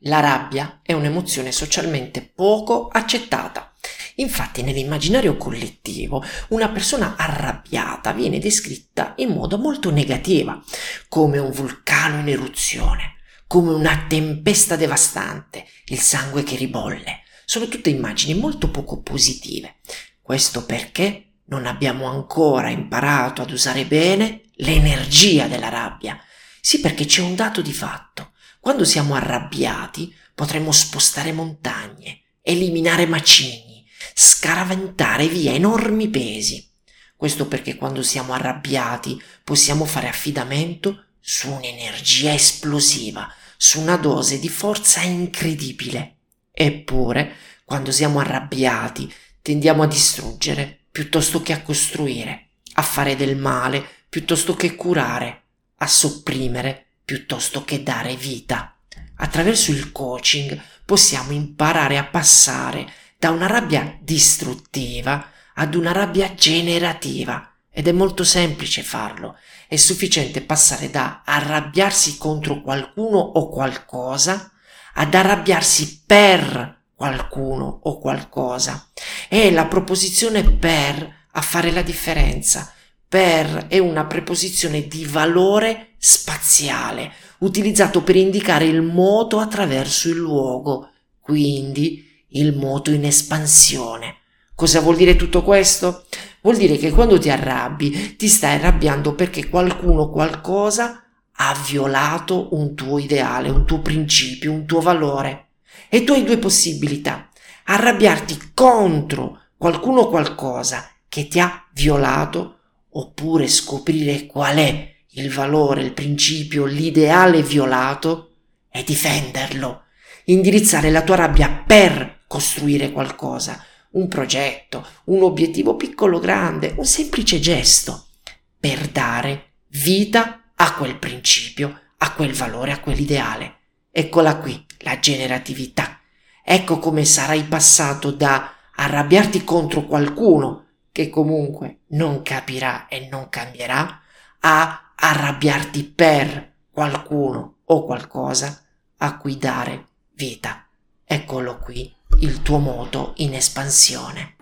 La rabbia è un'emozione socialmente poco accettata. Infatti nell'immaginario collettivo una persona arrabbiata viene descritta in modo molto negativo, come un vulcano in eruzione, come una tempesta devastante, il sangue che ribolle. Sono tutte immagini molto poco positive. Questo perché non abbiamo ancora imparato ad usare bene l'energia della rabbia. Sì, perché c'è un dato di fatto. Quando siamo arrabbiati potremo spostare montagne, eliminare macigni, scaraventare via enormi pesi. Questo perché quando siamo arrabbiati possiamo fare affidamento su un'energia esplosiva, su una dose di forza incredibile. Eppure, quando siamo arrabbiati, tendiamo a distruggere piuttosto che a costruire, a fare del male piuttosto che curare, a sopprimere piuttosto che dare vita. Attraverso il coaching possiamo imparare a passare da una rabbia distruttiva ad una rabbia generativa ed è molto semplice farlo. È sufficiente passare da arrabbiarsi contro qualcuno o qualcosa ad arrabbiarsi per qualcuno o qualcosa. È la proposizione per a fare la differenza per è una preposizione di valore spaziale, utilizzato per indicare il moto attraverso il luogo, quindi il moto in espansione. Cosa vuol dire tutto questo? Vuol dire che quando ti arrabbi ti stai arrabbiando perché qualcuno o qualcosa ha violato un tuo ideale, un tuo principio, un tuo valore. E tu hai due possibilità. Arrabbiarti contro qualcuno o qualcosa che ti ha violato oppure scoprire qual è il valore, il principio, l'ideale violato e difenderlo, indirizzare la tua rabbia per costruire qualcosa, un progetto, un obiettivo piccolo o grande, un semplice gesto, per dare vita a quel principio, a quel valore, a quell'ideale. Eccola qui, la generatività. Ecco come sarai passato da arrabbiarti contro qualcuno che comunque non capirà e non cambierà, a arrabbiarti per qualcuno o qualcosa a cui dare vita. Eccolo qui il tuo moto in espansione.